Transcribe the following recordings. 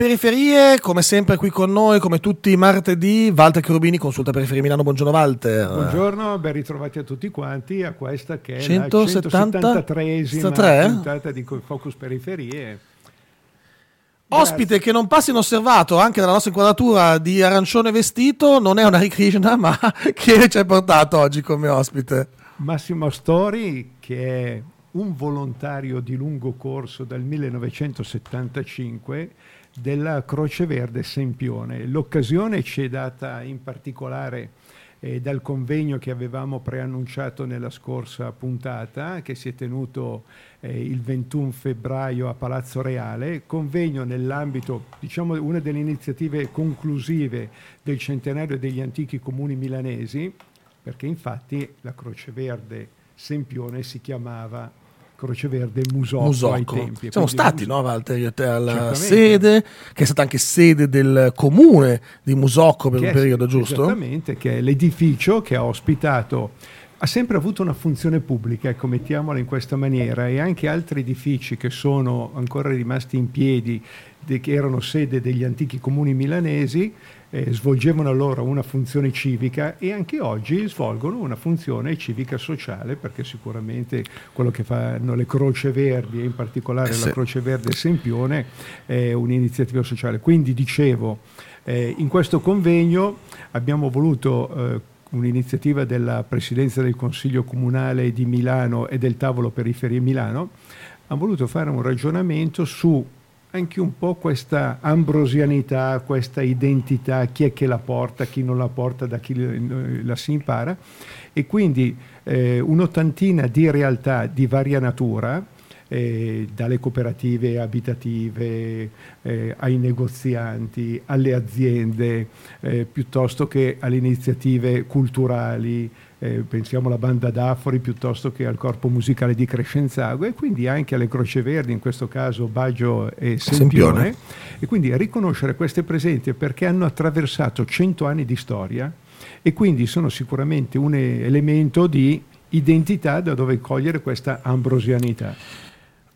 Periferie, come sempre qui con noi, come tutti i martedì, Walter Cherubini, consulta Periferie Milano. Buongiorno Walter. Buongiorno, ben ritrovati a tutti quanti a questa che è 170? la 173esima puntata di Focus Periferie. Ospite che non passa inosservato anche dalla nostra inquadratura di arancione vestito, non è una Hare Krishna, ma che ci hai portato oggi come ospite? Massimo Stori, che è un volontario di lungo corso dal 1975 della Croce Verde Sempione. L'occasione ci è data in particolare eh, dal convegno che avevamo preannunciato nella scorsa puntata, che si è tenuto eh, il 21 febbraio a Palazzo Reale, convegno nell'ambito, diciamo, una delle iniziative conclusive del centenario degli antichi comuni milanesi, perché infatti la Croce Verde Sempione si chiamava Croce Verde Musocco, Musocco. ai tempi. Siamo stati, Mus- no, Walter, alla sede, che è stata anche sede del comune di Musocco per che un periodo, giusto? Esattamente, che è l'edificio che ha ospitato ha sempre avuto una funzione pubblica, ecco, mettiamola in questa maniera, e anche altri edifici che sono ancora rimasti in piedi, che erano sede degli antichi comuni milanesi, eh, svolgevano allora una funzione civica e anche oggi svolgono una funzione civica sociale perché sicuramente quello che fanno le Croce Verdi e in particolare sì. la Croce Verde Sempione è un'iniziativa sociale. Quindi dicevo, eh, in questo convegno abbiamo voluto eh, un'iniziativa della Presidenza del Consiglio Comunale di Milano e del Tavolo Periferie Milano, hanno voluto fare un ragionamento su anche un po' questa ambrosianità, questa identità, chi è che la porta, chi non la porta, da chi la si impara, e quindi eh, un'ottantina di realtà di varia natura, eh, dalle cooperative abitative eh, ai negozianti, alle aziende, eh, piuttosto che alle iniziative culturali, eh, pensiamo alla banda d'Afori piuttosto che al corpo musicale di Crescenzago e quindi anche alle Croce Verdi, in questo caso Baggio e Sempione, Sempione. e quindi riconoscere queste presenze perché hanno attraversato cento anni di storia e quindi sono sicuramente un elemento di identità da dove cogliere questa ambrosianità.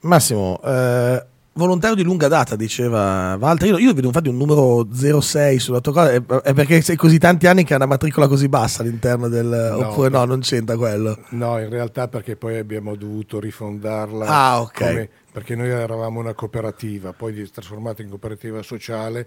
Massimo, eh, volontario di lunga data, diceva Walter. Io, io vedo infatti un numero 06 sulla tua cosa, è, è, perché sei così tanti anni che ha una matricola così bassa all'interno del... No, oppure no, non c'entra quello? No, in realtà perché poi abbiamo dovuto rifondarla. Ah, ok. Come, perché noi eravamo una cooperativa, poi trasformata in cooperativa sociale,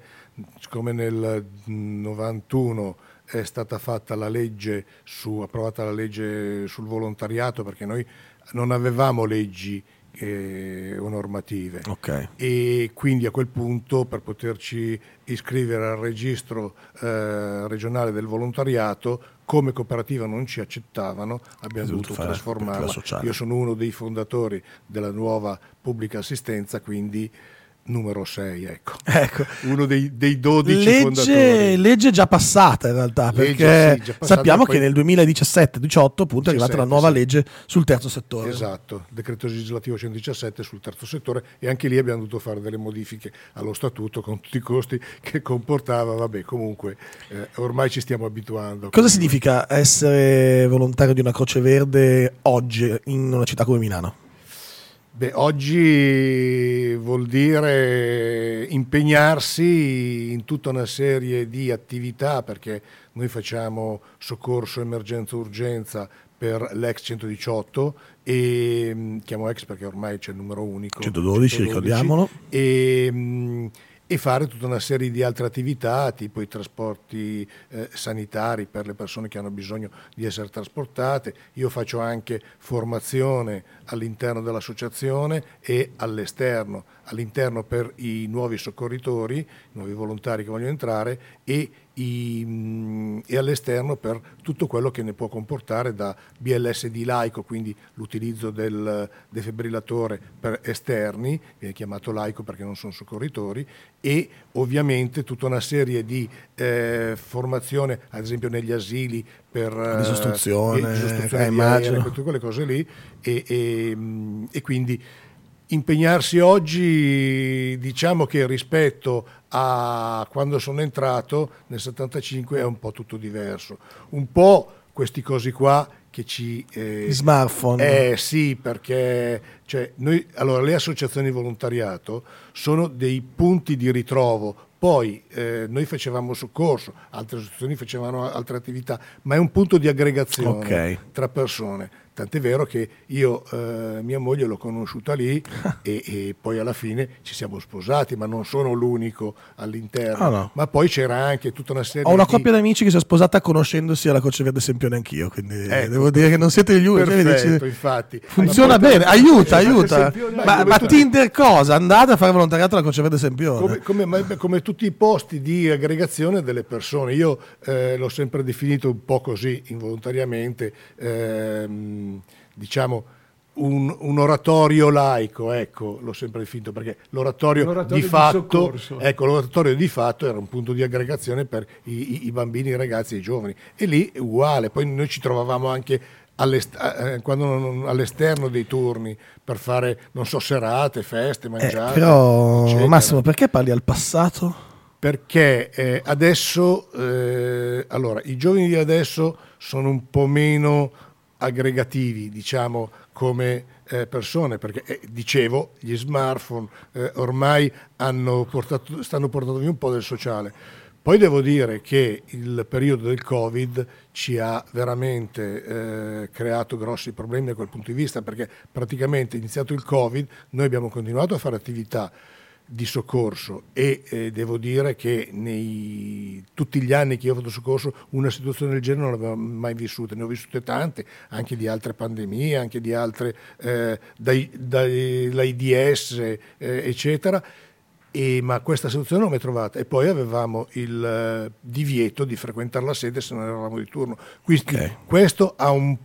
siccome nel 91 è stata fatta la legge su, approvata la legge sul volontariato, perché noi non avevamo leggi eh, o normative. Okay. E quindi a quel punto per poterci iscrivere al registro eh, regionale del volontariato, come cooperativa non ci accettavano, abbiamo dovuto trasformarla. Io sono uno dei fondatori della nuova pubblica assistenza, quindi numero 6, ecco. ecco. Uno dei, dei 12 legge, fondatori. Legge già passata in realtà, perché sì, sappiamo che nel 2017-18 appunto è arrivata la nuova sì. legge sul terzo settore. Esatto, decreto legislativo 117 sul terzo settore e anche lì abbiamo dovuto fare delle modifiche allo statuto con tutti i costi che comportava, vabbè comunque eh, ormai ci stiamo abituando. Cosa significa essere volontario di una Croce Verde oggi in una città come Milano? Beh, oggi vuol dire impegnarsi in tutta una serie di attività perché noi facciamo soccorso, emergenza, urgenza per l'ex 118 e mm, chiamo ex perché ormai c'è il numero unico. 112, 112 ricordiamolo e, mm, e fare tutta una serie di altre attività, tipo i trasporti eh, sanitari per le persone che hanno bisogno di essere trasportate. Io faccio anche formazione all'interno dell'associazione e all'esterno, all'interno per i nuovi soccorritori, i nuovi volontari che vogliono entrare e i, mm, e all'esterno per tutto quello che ne può comportare da BLS di laico, quindi l'utilizzo del defibrillatore per esterni, viene chiamato laico perché non sono soccorritori, e ovviamente tutta una serie di eh, formazione, ad esempio negli asili per eh, disostruzione, eh, immagino. tutte quelle cose lì, e, e, mm, e quindi impegnarsi oggi, diciamo che rispetto a quando sono entrato nel 75 è un po' tutto diverso. Un po' questi cosi qua che ci... Eh, smartphone. Eh sì, perché cioè, noi, allora, le associazioni di volontariato sono dei punti di ritrovo. Poi eh, noi facevamo soccorso, altre associazioni facevano altre attività, ma è un punto di aggregazione okay. tra persone Tant'è vero che io, eh, mia moglie l'ho conosciuta lì e, e, poi alla fine ci siamo sposati, ma non sono l'unico all'interno. Ah, no. Ma poi c'era anche tutta una serie di... Ho una coppia di amici che si è sposata conoscendosi alla Croce Verde Sempione anch'io, quindi ecco, devo dire che non siete gli unici. Perfetto, infatti. Funziona bene, aiuta, aiuta. Ma, ma Tinder cosa? Andate a fare volontariato alla Croce Verde Sempione. Come, come, come, tutti i posti di aggregazione delle persone. Io eh, l'ho sempre definito un po' così, involontariamente. Ehm, diciamo, un, un, oratorio laico, ecco, l'ho sempre definito perché l'oratorio, l'oratorio di, fatto, ecco, l'oratorio di fatto era un punto di aggregazione per i, i, bambini, i ragazzi e i giovani. E lì è uguale, poi noi ci trovavamo anche all'est- eh, non, all'esterno dei turni per fare, non so, serate, feste, mangiare. Eh, però, eccetera. Massimo, perché parli al passato? Perché eh, adesso, eh, allora, i giovani di adesso sono un po' meno aggregativi, diciamo, come eh, persone, perché eh, dicevo, gli smartphone eh, ormai portato, stanno portando via un po' del sociale. Poi devo dire che il periodo del Covid ci ha veramente eh, creato grossi problemi da quel punto di vista, perché praticamente iniziato il Covid noi abbiamo continuato a fare attività di soccorso e eh, devo dire che nei tutti gli anni che io ho fatto soccorso una situazione del genere non l'avevo mai vissuta, ne ho vissute tante, anche di altre pandemie, anche di altre, eh, dai, dall'AIDS eh, eccetera, e, ma questa situazione non l'ho mai trovata. E poi avevamo il eh, divieto di frequentare la sede se non eravamo di turno, quindi okay. questo ha un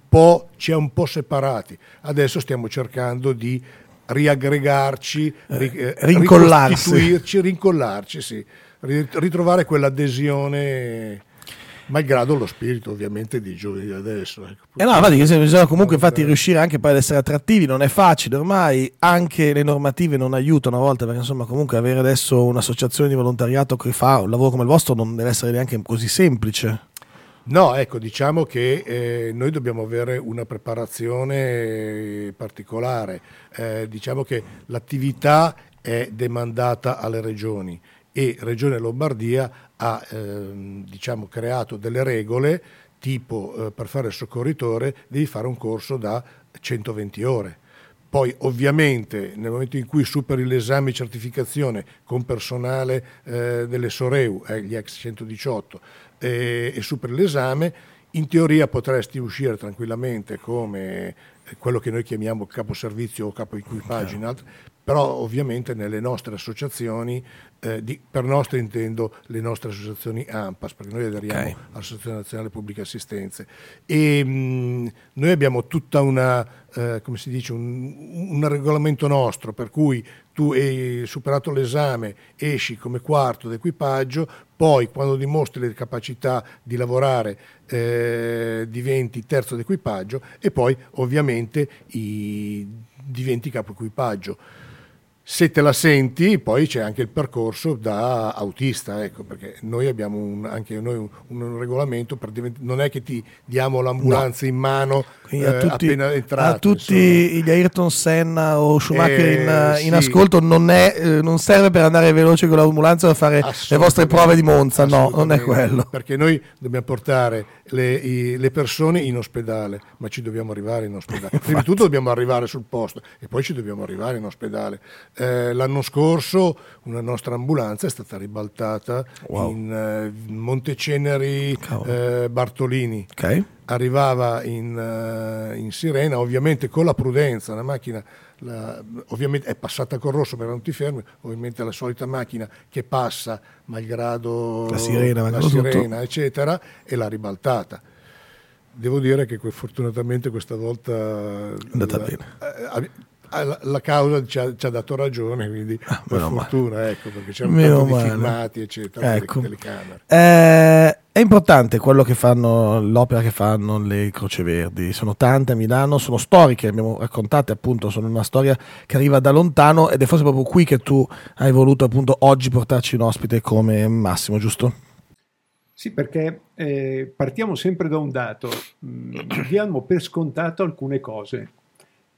ci ha un po' separati, adesso stiamo cercando di riaggregarci, ri, eh, rincollarci. rincollarci, sì, ritrovare quell'adesione malgrado lo spirito ovviamente di giovani di adesso. Ecco. Eh no, infatti, bisogna comunque infatti riuscire anche poi ad essere attrattivi, non è facile ormai, anche le normative non aiutano a volte, perché insomma comunque avere adesso un'associazione di volontariato che fa un lavoro come il vostro non deve essere neanche così semplice. No, ecco, diciamo che eh, noi dobbiamo avere una preparazione particolare. Eh, diciamo che l'attività è demandata alle regioni e Regione Lombardia ha eh, diciamo, creato delle regole tipo eh, per fare il soccorritore devi fare un corso da 120 ore. Poi ovviamente nel momento in cui superi l'esame di certificazione con personale eh, delle Soreu, eh, gli ex 118, e, e superi l'esame, in teoria potresti uscire tranquillamente come quello che noi chiamiamo capo servizio o capo equipaggio, okay. però ovviamente nelle nostre associazioni, eh, di, per nostre intendo le nostre associazioni AMPAS, perché noi aderiamo okay. all'Associazione Nazionale Pubbliche Assistenze e mh, noi abbiamo tutta una, eh, come si dice, un, un regolamento nostro per cui tu hai superato l'esame, esci come quarto d'equipaggio, poi quando dimostri le capacità di lavorare eh, diventi terzo d'equipaggio e poi ovviamente i, diventi capo equipaggio se te la senti, poi c'è anche il percorso da autista, ecco, perché noi abbiamo un, anche noi un, un regolamento, per divent- non è che ti diamo l'ambulanza no. in mano eh, a tutti, appena entrato. A tutti insomma. gli Ayrton Senna o Schumacher eh, in, sì. in, ascolto non, è, eh, non, serve per andare veloce con l'ambulanza a fare le vostre prove di Monza, no, non è quello. Perché noi dobbiamo portare le, i, le, persone in ospedale, ma ci dobbiamo arrivare in ospedale. Prima di tutto dobbiamo arrivare sul posto e poi ci dobbiamo arrivare in ospedale eh, l'anno scorso una nostra ambulanza è stata ribaltata wow. in eh, Monteceneri eh, Bartolini. Okay. Arrivava in, uh, in, sirena, ovviamente con la prudenza, la macchina la, ovviamente è passata col rosso per non ti fermi, ovviamente la solita macchina che passa malgrado la sirena, la sirena eccetera, e l'ha ribaltata. Devo dire che fortunatamente questa volta è andata la, bene. Eh, Ah, la causa ci ha, ci ha, dato ragione, quindi ah, per fortuna, male. ecco, perché c'erano meno tanti filmati, eccetera, ecco. telecamere. Eh, è importante quello che fanno, l'opera che fanno le Croce Verdi, sono tante a Milano, sono storiche, abbiamo raccontate appunto, sono una storia che arriva da lontano ed è forse proprio qui che tu hai voluto appunto oggi portarci un ospite come Massimo, giusto? Sì, perché eh, partiamo sempre da un dato, mm, diamo per scontato alcune cose,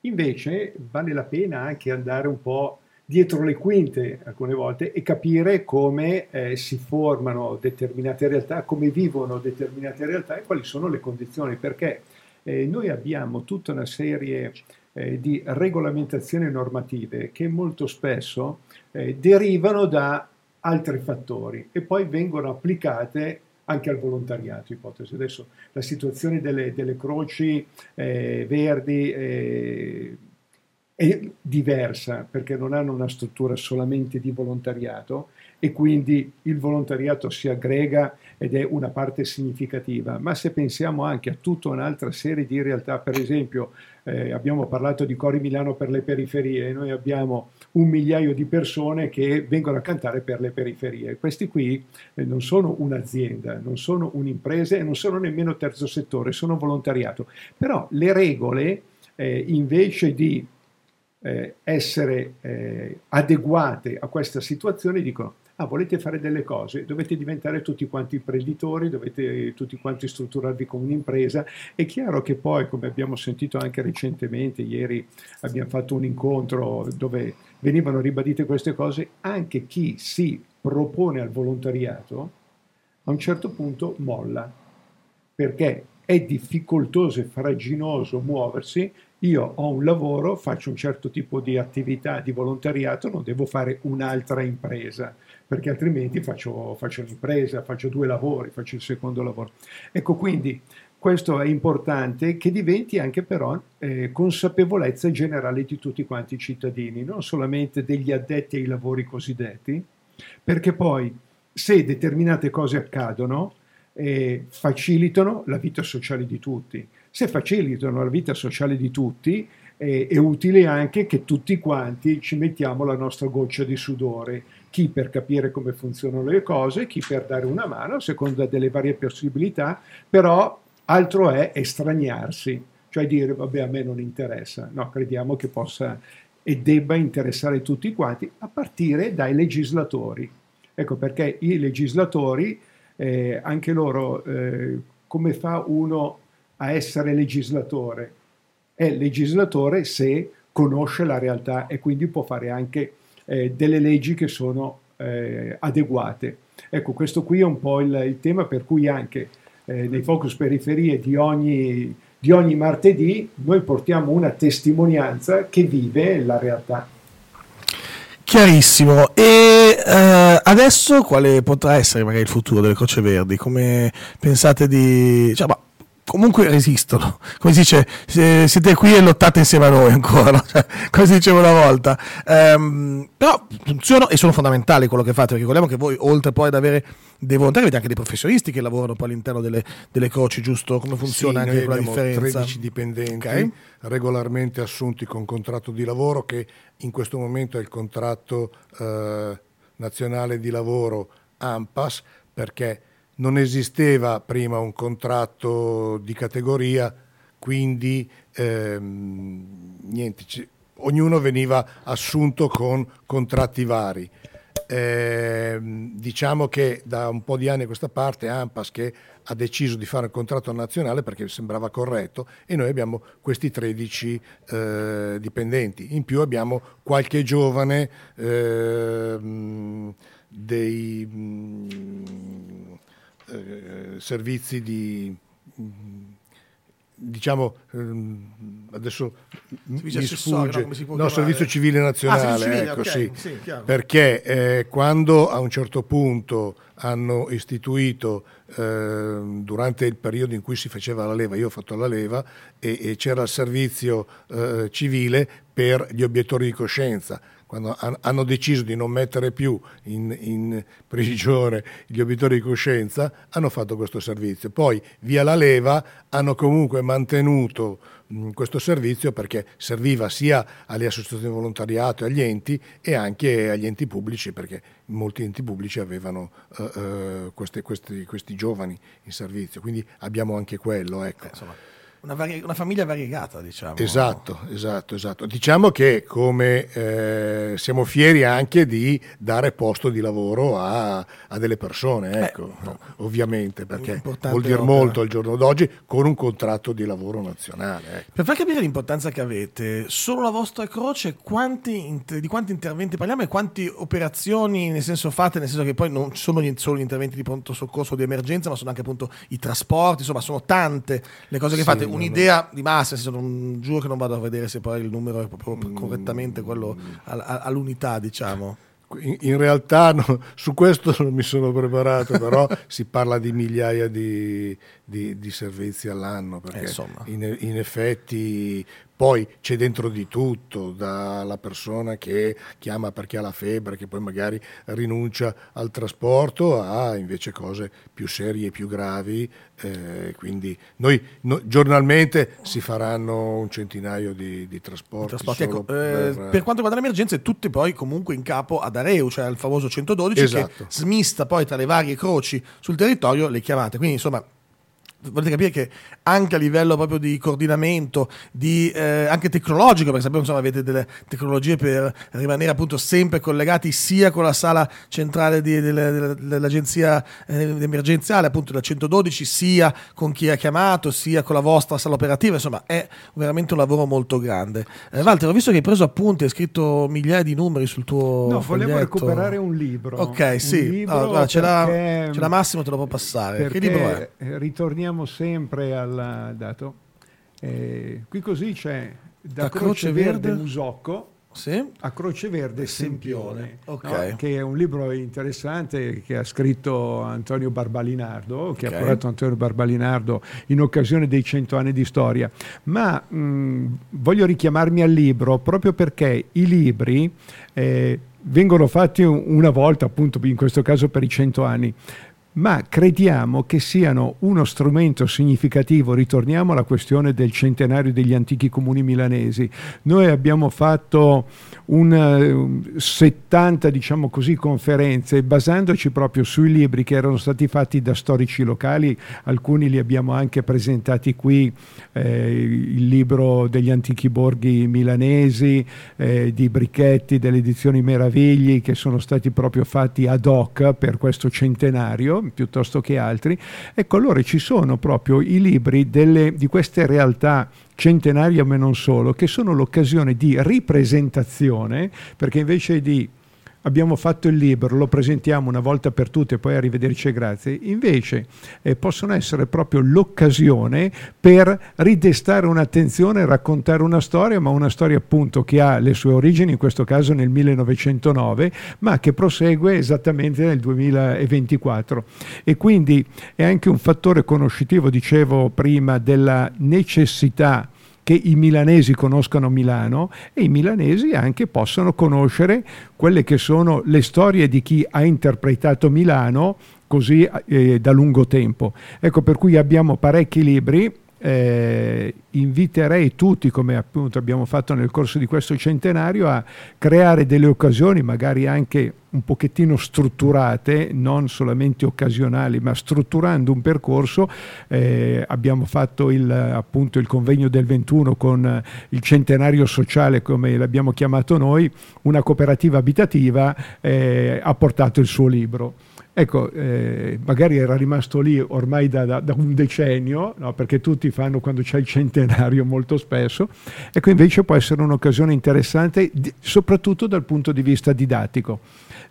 invece vale la pena anche andare un po' dietro le quinte alcune volte e capire come eh, si formano determinate realtà, come vivono determinate realtà e quali sono le condizioni, perché eh, noi abbiamo tutta una serie eh, di regolamentazioni normative che molto spesso eh, derivano da altri fattori e poi vengono applicate anche al volontariato, ipotesi. Adesso la situazione delle, delle croci eh, verdi eh, è diversa perché non hanno una struttura solamente di volontariato e quindi il volontariato si aggrega ed è una parte significativa, ma se pensiamo anche a tutta un'altra serie di realtà, per esempio eh, abbiamo parlato di Cori Milano per le periferie, noi abbiamo un migliaio di persone che vengono a cantare per le periferie. Questi qui eh, non sono un'azienda, non sono un'impresa e non sono nemmeno terzo settore, sono volontariato. Però le regole, eh, invece di eh, essere eh, adeguate a questa situazione, dicono ah, volete fare delle cose, dovete diventare tutti quanti imprenditori, dovete tutti quanti strutturarvi come un'impresa. È chiaro che poi, come abbiamo sentito anche recentemente, ieri abbiamo fatto un incontro dove venivano ribadite queste cose, anche chi si propone al volontariato a un certo punto molla, perché è difficoltoso e faraginoso muoversi io ho un lavoro, faccio un certo tipo di attività di volontariato, non devo fare un'altra impresa, perché altrimenti faccio, faccio un'impresa, faccio due lavori, faccio il secondo lavoro. Ecco, quindi questo è importante che diventi anche però eh, consapevolezza generale di tutti quanti i cittadini, non solamente degli addetti ai lavori cosiddetti, perché poi se determinate cose accadono, eh, facilitano la vita sociale di tutti se facilitano la vita sociale di tutti, eh, è utile anche che tutti quanti ci mettiamo la nostra goccia di sudore, chi per capire come funzionano le cose, chi per dare una mano, a seconda delle varie possibilità, però altro è estraniarsi, cioè dire vabbè a me non interessa, no, crediamo che possa e debba interessare tutti quanti, a partire dai legislatori. Ecco perché i legislatori, eh, anche loro, eh, come fa uno a essere legislatore. È legislatore se conosce la realtà e quindi può fare anche eh, delle leggi che sono eh, adeguate. Ecco, questo qui è un po' il, il tema per cui anche eh, nei focus periferie di ogni, di ogni martedì noi portiamo una testimonianza che vive la realtà. Chiarissimo. E eh, adesso quale potrà essere magari il futuro delle Croce Verdi? Come pensate di... Cioè, ma comunque resistono. Come si dice, siete qui e lottate insieme a noi ancora, cioè, come si diceva una volta. Um, però funzionano e sono fondamentali quello che fate, perché ricordiamo che voi, oltre poi ad avere dei volontari, avete anche dei professionisti che lavorano poi all'interno delle, delle croci, giusto? Come funziona sì, anche quella differenza? 13 dipendenti okay. regolarmente assunti con contratto di lavoro, che in questo momento è il contratto eh, nazionale di lavoro AMPAS, perché non esisteva prima un contratto di categoria, quindi ehm, niente, c- ognuno veniva assunto con contratti vari. Eh, diciamo che da un po' di anni a questa parte AMPAS che ha deciso di fare il contratto nazionale perché sembrava corretto e noi abbiamo questi 13 eh, dipendenti. In più abbiamo qualche giovane eh, dei... Eh, servizi di diciamo ehm, adesso mi sfugge no, no servizio civile nazionale ah, civile, ecco, okay. sì. Sì, perché eh, quando a un certo punto hanno istituito eh, durante il periodo in cui si faceva la leva io ho fatto la leva e, e c'era il servizio eh, civile per gli obiettori di coscienza quando hanno deciso di non mettere più in, in, prigione gli obiettori di coscienza, hanno fatto questo servizio. Poi, via la leva, hanno comunque mantenuto questo servizio perché serviva sia alle associazioni di volontariato e agli enti e anche agli enti pubblici, perché molti enti pubblici avevano uh, uh, questi, questi, questi, giovani in servizio. Quindi abbiamo anche quello. Ecco. Eh, una, vari- una, famiglia variegata, diciamo. Esatto, esatto, esatto. Diciamo che come eh, siamo fieri anche di dare posto di lavoro a, a delle persone, ecco, eh, no. ovviamente, perché vuol dire molto al giorno d'oggi con un contratto di lavoro nazionale. Ecco. Per far capire l'importanza che avete, solo la vostra croce, quanti, di quanti interventi parliamo e quante operazioni, nel senso fate, nel senso che poi non sono solo gli interventi di pronto soccorso o di emergenza, ma sono anche appunto i trasporti, insomma sono tante le cose che sì, fate. Un'idea di massa, non, giuro che non vado a vedere se poi il numero è proprio mm. correttamente quello all'unità, diciamo. In, in realtà no, su questo non mi sono preparato, però si parla di migliaia di, di, di servizi all'anno, perché eh, in, in, effetti poi c'è dentro di tutto, dalla persona che chiama perché ha la febbre, che poi magari rinuncia al trasporto, a invece cose più serie e più gravi. Eh, quindi noi no, giornalmente si faranno un centinaio di, di trasporti. trasporti ecco, eh, per... per... quanto riguarda le emergenze, tutte poi comunque in capo ad Areu, cioè al famoso 112 esatto. che smista poi tra le varie croci sul territorio le chiamate. Quindi insomma volete capire che anche a livello proprio di coordinamento, di, eh, anche tecnologico, perché sappiamo insomma avete delle tecnologie per rimanere appunto sempre collegati sia con la sala centrale di, delle, dell'agenzia eh, emergenziale, appunto da 112, sia con chi ha chiamato, sia con la vostra sala operativa, insomma è veramente un lavoro molto grande. Eh, Walter, ho visto che hai preso appunti, hai scritto migliaia di numeri sul tuo... No, foglietto. volevo recuperare un libro. Ok, sì, libro allora, ce, l'ha, ce l'ha Massimo, te lo può passare. Che libro è? Ritorniamo torniamo sempre al dato. Eh, qui così c'è da, da Croce, Croce Verde, Verde Musocco sì? a Croce Verde Sempione, okay. no? che è un libro interessante che ha scritto Antonio Barbalinardo, okay. che ha curato Antonio Barbalinardo in occasione dei cento anni di storia. Ma mh, voglio richiamarmi al libro proprio perché i libri eh, vengono fatti una volta, appunto in questo caso per i cento anni, ma crediamo che siano uno strumento significativo. Ritorniamo alla questione del centenario degli antichi comuni milanesi. Noi abbiamo fatto un 70 diciamo così, conferenze basandoci proprio sui libri che erano stati fatti da storici locali, alcuni li abbiamo anche presentati qui, eh, il libro degli antichi borghi milanesi, eh, di Brichetti, delle edizioni Meravigli, che sono stati proprio fatti ad hoc per questo centenario piuttosto che altri. Ecco, allora ci sono proprio i libri delle, di queste realtà centenarie ma non solo, che sono l'occasione di ripresentazione, perché invece di abbiamo fatto il libro, lo presentiamo una volta per tutte e poi arrivederci e grazie, invece eh, possono essere proprio l'occasione per ridestare un'attenzione, raccontare una storia, ma una storia appunto che ha le sue origini, in questo caso nel 1909, ma che prosegue esattamente nel 2024. E quindi è anche un fattore conoscitivo, dicevo prima, della necessità che i milanesi conoscano Milano e i milanesi anche possano conoscere quelle che sono le storie di chi ha interpretato Milano così eh, da lungo tempo. Ecco per cui abbiamo parecchi libri eh, inviterei tutti, come appunto abbiamo fatto nel corso di questo centenario, a creare delle occasioni, magari anche un pochettino strutturate, non solamente occasionali, ma strutturando un percorso. Eh, abbiamo fatto il, appunto il convegno del 21 con il centenario sociale, come l'abbiamo chiamato noi, una cooperativa abitativa eh, ha portato il suo libro. Ecco, eh, magari era rimasto lì ormai da, da, da un decennio, no? perché tutti fanno quando c'è il centenario molto spesso, ecco invece può essere un'occasione interessante, di, soprattutto dal punto di vista didattico.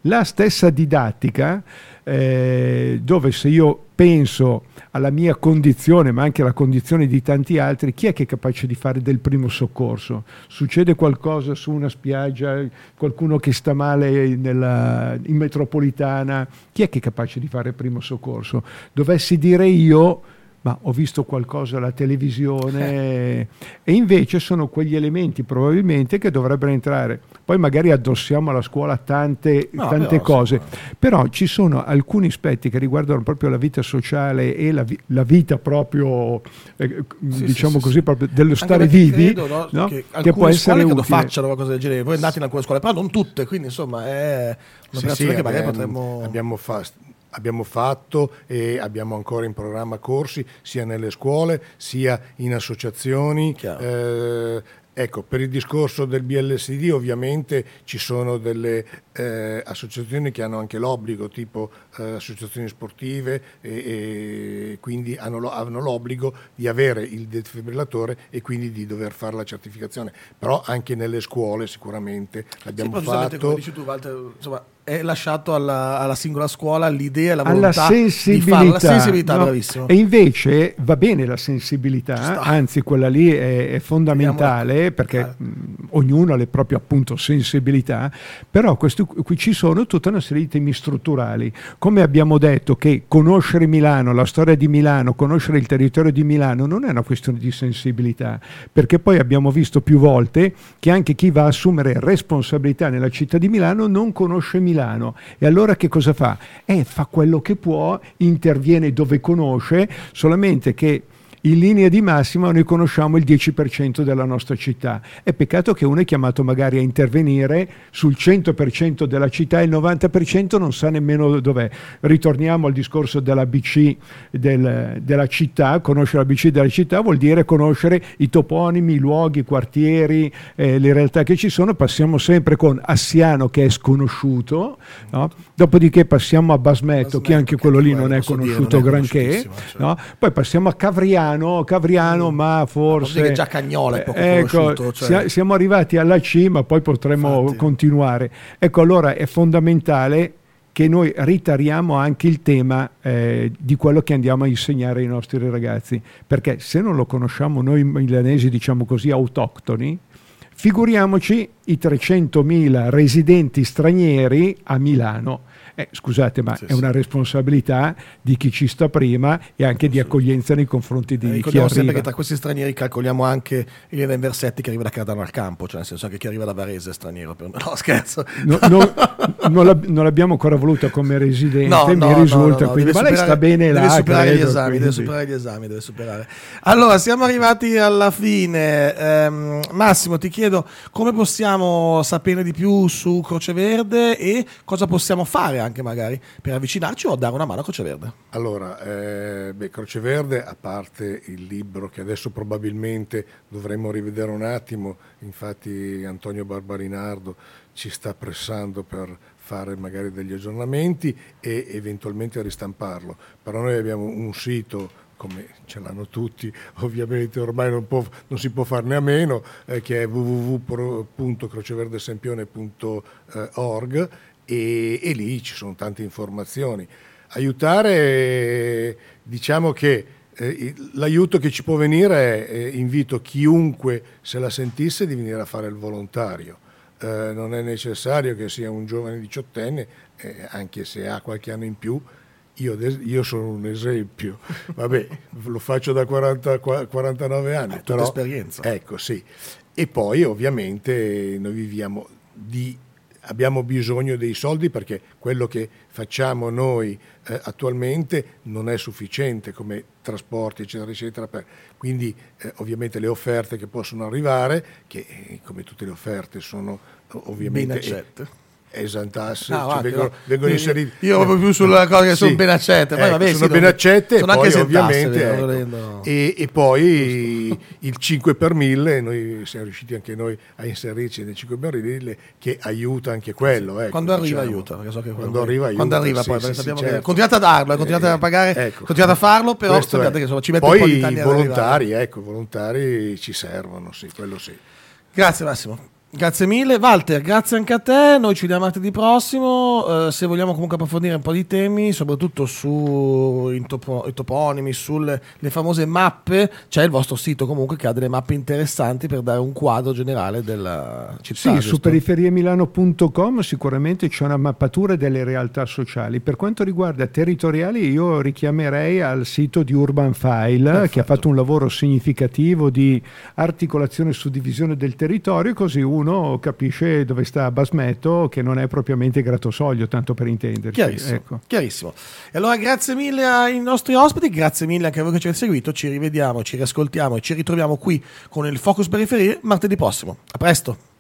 La stessa didattica, eh, dove se io penso alla mia condizione, ma anche alla condizione di tanti altri, chi è che è capace di fare del primo soccorso? Succede qualcosa su una spiaggia, qualcuno che sta male nella, in metropolitana, chi è che è capace di fare il primo soccorso? Dovessi dire io ma ho visto qualcosa alla televisione eh. e invece sono quegli elementi probabilmente che dovrebbero entrare. Poi magari addossiamo alla scuola tante, no, tante però, cose, insomma. però ci sono alcuni aspetti che riguardano proprio la vita sociale e la, vi- la vita proprio, eh, sì, diciamo sì, così, sì. proprio dello stare vivi, credo, no? No? Che, che può essere utile. facciano qualcosa del genere, voi andate in alcune scuole, però non tutte, quindi insomma è un'operazione che magari potremmo... Abbiamo fatto abbiamo fatto e abbiamo ancora in programma corsi sia nelle scuole sia in associazioni. Eh, Ecco, per il discorso del BLSD ovviamente ci sono delle eh, associazioni che hanno anche l'obbligo, tipo eh, associazioni sportive, e, e quindi hanno, hanno, l'obbligo di avere il defibrillatore e quindi di dover fare la certificazione. Però anche nelle scuole sicuramente l'abbiamo sì, fatto. Come dici tu, Walter, insomma, è lasciato alla, alla, singola scuola l'idea e la volontà alla sensibilità, di farla. sensibilità no, bravissimo. E invece va bene la sensibilità, anzi quella lì è, è fondamentale perché eh. mh, ognuno ha le proprie appunto sensibilità, però questo, qui ci sono tutta una serie di temi strutturali. Come abbiamo detto che conoscere Milano, la storia di Milano, conoscere il territorio di Milano non è una questione di sensibilità, perché poi abbiamo visto più volte che anche chi va a assumere responsabilità nella città di Milano non conosce Milano Milano. E allora che cosa fa? Eh, fa quello che può, interviene dove conosce, solamente che in linea di massima noi conosciamo il 10% della nostra città. È peccato che uno è chiamato magari a intervenire sul 100% della città e il 90% non sa nemmeno dov'è. Ritorniamo al discorso dell'ABC del, della città, conoscere l'ABC della città vuol dire conoscere i toponimi, i luoghi, i quartieri, eh, le realtà che ci sono. Passiamo sempre con Assiano che è sconosciuto, no? dopodiché passiamo a Basmetto, Basmetto che anche quello lì non è conosciuto dire, granché, cioè. no? poi passiamo a Cavriano Cavriano, Cavriano mm. ma forse... che già Cagnola è poco eh, ecco, cioè... siamo arrivati alla cima, poi potremo Infatti. continuare. Ecco, allora è fondamentale che noi ritariamo anche il tema eh, di quello che andiamo a insegnare ai nostri ragazzi, perché se non lo conosciamo noi milanesi, diciamo così, autoctoni, figuriamoci i 300.000 residenti stranieri a Milano eh, scusate, ma sì, è una responsabilità di chi ci sta prima e anche di accoglienza nei confronti di eh, chi arriva. sempre che tra questi stranieri calcoliamo anche Elena Versetti che arriva da Cardano al campo, cioè nel senso che chi arriva da Varese è straniero. Per... No, scherzo. No, no, non, l'ab- non, l'abbiamo ancora voluta come residente, no, mi risulta. Quindi, ma lei sta bene deve là. Superare credo, esami, quindi... deve superare gli esami, deve superare. Allora, siamo arrivati alla fine. Eh, Massimo, ti chiedo come possiamo sapere di più su Croce Verde e cosa possiamo fare anche magari per avvicinarci o dare una mano a Croce Verde? Allora, eh, beh, Croce Verde, a parte il libro che adesso probabilmente dovremmo rivedere un attimo, infatti Antonio Barbarinardo ci sta pressando per fare magari degli aggiornamenti e eventualmente ristamparlo, però noi abbiamo un sito come ce l'hanno tutti, ovviamente ormai non, può, non si può farne a meno, eh, che è www.croceverdesempione.org e, e lì ci sono tante informazioni. Aiutare, diciamo che eh, l'aiuto che ci può venire è eh, invito chiunque se la sentisse di venire a fare il volontario. Eh, non è necessario che sia un giovane diciottenne, eh, anche se ha qualche anno in più. Io, io sono un esempio, vabbè, lo faccio da 40, 49 anni. È tutta però, esperienza. Ecco, sì. E poi ovviamente noi viviamo di abbiamo bisogno dei soldi perché quello che facciamo noi eh, attualmente non è sufficiente come trasporti eccetera eccetera per, quindi eh, ovviamente le offerte che possono arrivare che eh, come tutte le offerte sono ovviamente esantasse, ah, cioè vengono, vengono inseriti. Io proprio più sulla cosa che sì, sono ben accette, poi, ecco, vabbè, sono sì, ben accette sono e poi ovviamente ecco, e, e, poi il 5 per 1000, noi siamo riusciti anche noi a inserirci nel 5 per 1000 che aiuta anche quello. Ecco, quando arriva diciamo. aiuta, perché so che quando arriva aiuta. Quando arriva poi, sì, sappiamo certo. che continuate a darlo, eh, continuate a pagare, ecco, continuate a farlo, però sappiate che insomma, ci mette poi un po' di anni i volontari, ecco, volontari ci servono, sì, quello sì. Grazie Massimo. Grazie mille, Walter, grazie anche a te. Noi ci vediamo martedì prossimo. Eh, se vogliamo comunque approfondire un po' di temi, soprattutto sui topo, toponimi, sulle famose mappe, c'è il vostro sito comunque che ha delle mappe interessanti per dare un quadro generale della città. Sì, su periferiemilano.com sicuramente c'è una mappatura delle realtà sociali. Per quanto riguarda territoriali, io richiamerei al sito di Urban File, Perfetto. che ha fatto un lavoro significativo di articolazione e suddivisione del territorio, così uno uno capisce dove sta Basmetto, che non è propriamente Gratosoglio, tanto per intenderci. Chiarissimo, ecco. chiarissimo. E allora grazie mille ai nostri ospiti, grazie mille anche a voi che ci avete seguito, ci rivediamo, ci riascoltiamo e ci ritroviamo qui con il Focus Periferie martedì prossimo. A presto!